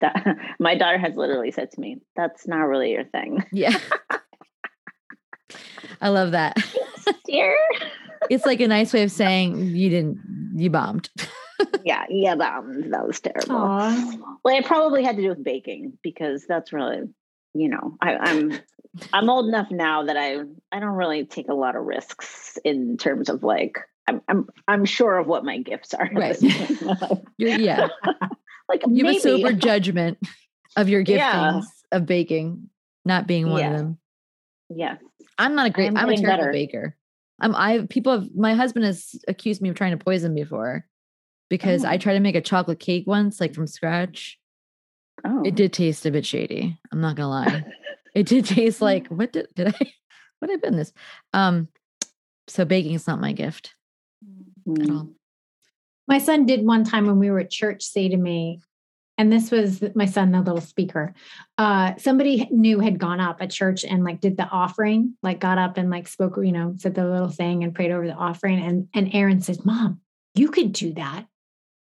that my daughter has literally said to me that's not really your thing yeah i love that dear it's like a nice way of saying you didn't, you bombed. yeah, yeah, bombed. That was terrible. Aww. Well, it probably had to do with baking because that's really, you know, I, I'm I'm old enough now that I I don't really take a lot of risks in terms of like I'm I'm I'm sure of what my gifts are. Right. yeah. like you maybe. have a sober judgment of your giftings yeah. of baking, not being one yeah. of them. Yes. I'm not a great. I'm, I'm a terrible better. baker. I'm I people have my husband has accused me of trying to poison before because oh. I tried to make a chocolate cake once, like from scratch. Oh. It did taste a bit shady. I'm not gonna lie. it did taste like what did did I what did I put in this? Um so baking is not my gift mm. at all. My son did one time when we were at church say to me, and this was my son, the little speaker. Uh, somebody new had gone up at church and like did the offering, like got up and like spoke, you know, said the little thing and prayed over the offering. And and Aaron says, "Mom, you could do that.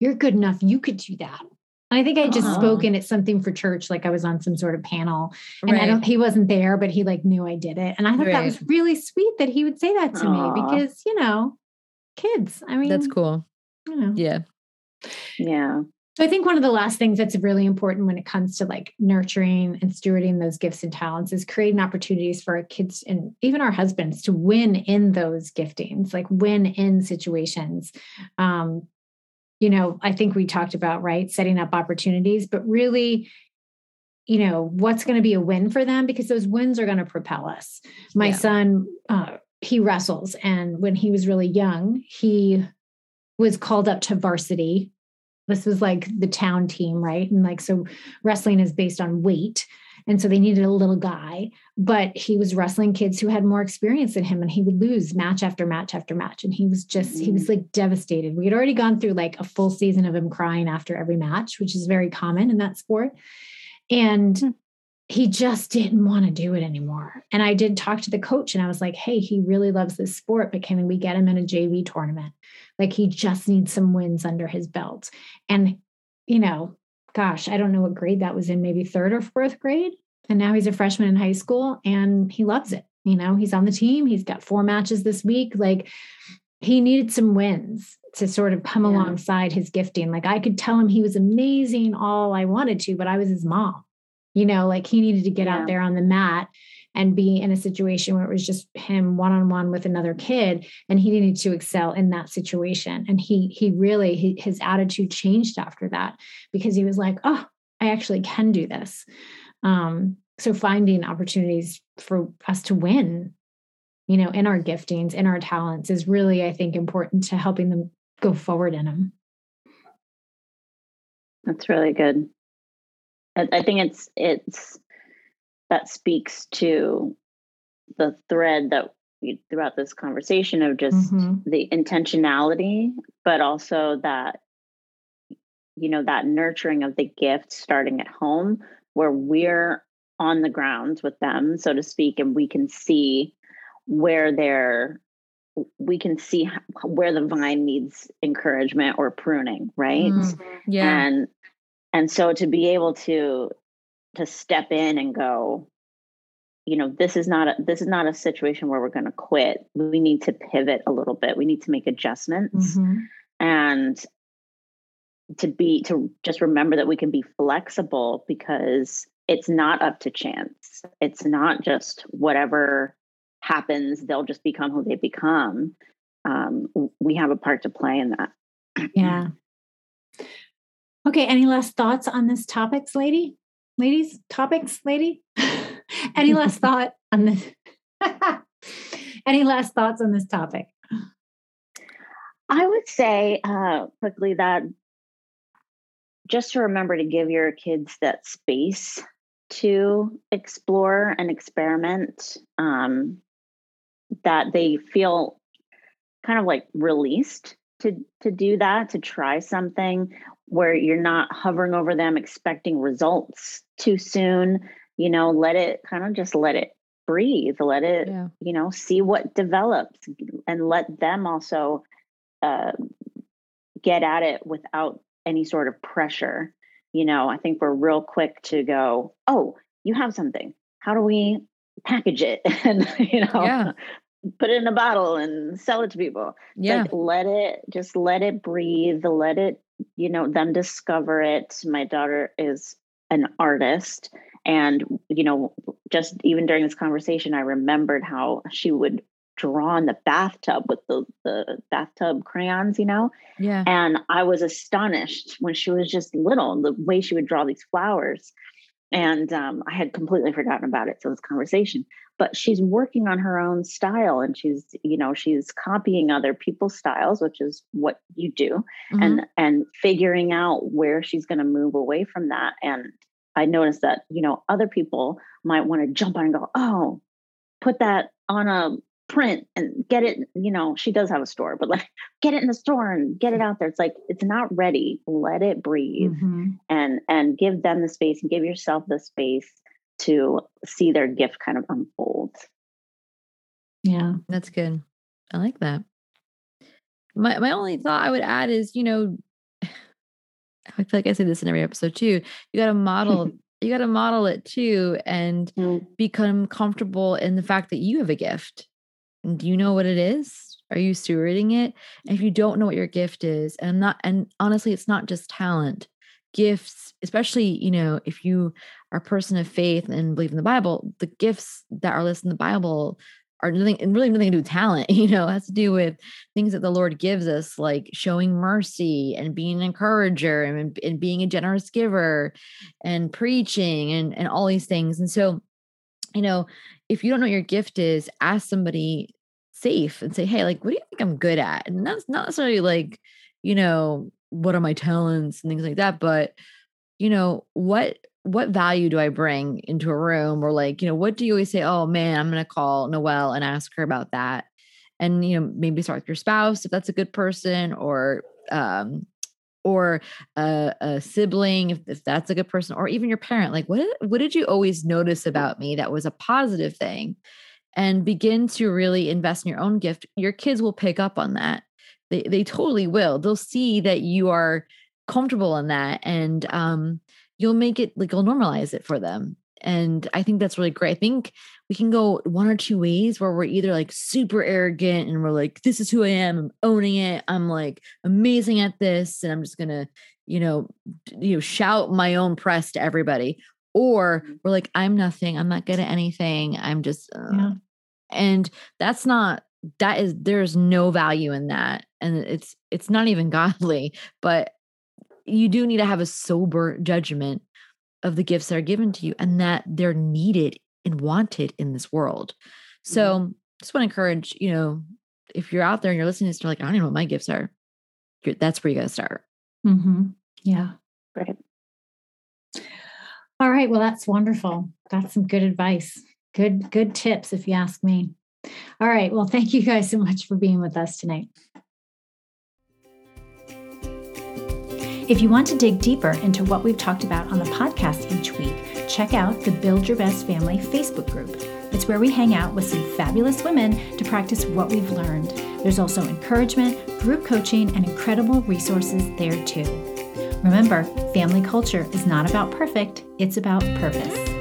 You're good enough. You could do that." And I think I just uh-huh. spoken at something for church, like I was on some sort of panel, and right. I don't. He wasn't there, but he like knew I did it, and I thought right. that was really sweet that he would say that to Aww. me because you know, kids. I mean, that's cool. You know. Yeah. Yeah. So I think one of the last things that's really important when it comes to like nurturing and stewarding those gifts and talents is creating opportunities for our kids and even our husbands to win in those giftings, like win in situations. Um, you know, I think we talked about right setting up opportunities, but really you know what's going to be a win for them because those wins are going to propel us my yeah. son uh, he wrestles and when he was really young he was called up to varsity this was like the town team, right? And like, so wrestling is based on weight. And so they needed a little guy, but he was wrestling kids who had more experience than him and he would lose match after match after match. And he was just, he was mm. like devastated. We had already gone through like a full season of him crying after every match, which is very common in that sport. And hmm. he just didn't want to do it anymore. And I did talk to the coach and I was like, hey, he really loves this sport, but can we get him in a JV tournament? Like he just needs some wins under his belt. And, you know, gosh, I don't know what grade that was in, maybe third or fourth grade. And now he's a freshman in high school and he loves it. You know, he's on the team, he's got four matches this week. Like he needed some wins to sort of come yeah. alongside his gifting. Like I could tell him he was amazing all I wanted to, but I was his mom. You know, like he needed to get yeah. out there on the mat and be in a situation where it was just him one on one with another kid and he needed to excel in that situation. And he he really he, his attitude changed after that because he was like oh i actually can do this. Um so finding opportunities for us to win you know in our giftings in our talents is really i think important to helping them go forward in them that's really good. I think it's it's that speaks to the thread that we, throughout this conversation of just mm-hmm. the intentionality, but also that you know that nurturing of the gift starting at home where we're on the ground with them so to speak and we can see where they're we can see where the vine needs encouragement or pruning right? Mm, yeah. And and so to be able to to step in and go you know this is not a this is not a situation where we're going to quit. We need to pivot a little bit. We need to make adjustments. Mm-hmm. and to be to just remember that we can be flexible because it's not up to chance. It's not just whatever happens they'll just become who they become. Um, we have a part to play in that. Yeah. Okay any last thoughts on this topics lady ladies topics lady? Any last thought on this? Any last thoughts on this topic? I would say uh, quickly that just to remember to give your kids that space to explore and experiment um, that they feel kind of like released to to do that to try something where you're not hovering over them expecting results too soon you know let it kind of just let it breathe let it yeah. you know see what develops and let them also uh, get at it without any sort of pressure you know i think we're real quick to go oh you have something how do we package it and you know yeah. Put it in a bottle and sell it to people. Yeah like, let it just let it breathe let it you know them discover it. My daughter is an artist and you know just even during this conversation i remembered how she would draw in the bathtub with the the bathtub crayons you know? Yeah. And i was astonished when she was just little the way she would draw these flowers and um, i had completely forgotten about it so this conversation but she's working on her own style and she's you know she's copying other people's styles which is what you do mm-hmm. and and figuring out where she's going to move away from that and i noticed that you know other people might want to jump on and go oh put that on a print and get it you know she does have a store but like get it in the store and get it out there it's like it's not ready let it breathe mm-hmm. and and give them the space and give yourself the space to see their gift kind of unfold. Yeah, that's good. I like that. My my only thought I would add is, you know, I feel like I say this in every episode too. You got to model you got to model it too and mm. become comfortable in the fact that you have a gift. Do you know what it is? Are you stewarding it? If you don't know what your gift is, and not, and honestly, it's not just talent gifts, especially, you know, if you are a person of faith and believe in the Bible, the gifts that are listed in the Bible are nothing and really nothing to do with talent, you know, it has to do with things that the Lord gives us, like showing mercy and being an encourager and, and being a generous giver and preaching and, and all these things. And so, you know, if you don't know your gift is, ask somebody safe and say, Hey, like, what do you think I'm good at? And that's not necessarily like, you know, what are my talents? and things like that but you know what what value do i bring into a room or like you know what do you always say oh man i'm to call noelle and ask her about that. And you know maybe start with your spouse if that's a good person or um or a, a sibling if, if that's a good person or even your parent like what what did you always notice about me that was a positive thing and begin to really invest in your own gift your kids will pick up on that they they totally will. They'll see that you are comfortable in that and um you'll make it like you'll normalize it for them. And I think that's really great. I think we can go one or two ways where we're either like super arrogant and we're like, this is who I am, I'm owning it, I'm like amazing at this, and I'm just gonna, you know, you know, shout my own press to everybody. Or mm-hmm. we're like, I'm nothing, I'm not good at anything, I'm just uh. yeah. And that's not that is there's no value in that and it's it's not even godly but you do need to have a sober judgment of the gifts that are given to you and that they're needed and wanted in this world. So mm-hmm. just want to encourage you know if you're out there and you're listening to this you're like i don't even know what my gifts are. That's where you got to start. Mm-hmm. yeah. Right. All right well that's wonderful. That's some good advice good good tips if you ask me all right. Well, thank you guys so much for being with us tonight. If you want to dig deeper into what we've talked about on the podcast each week, check out the Build Your Best Family Facebook group. It's where we hang out with some fabulous women to practice what we've learned. There's also encouragement, group coaching, and incredible resources there too. Remember, family culture is not about perfect, it's about purpose.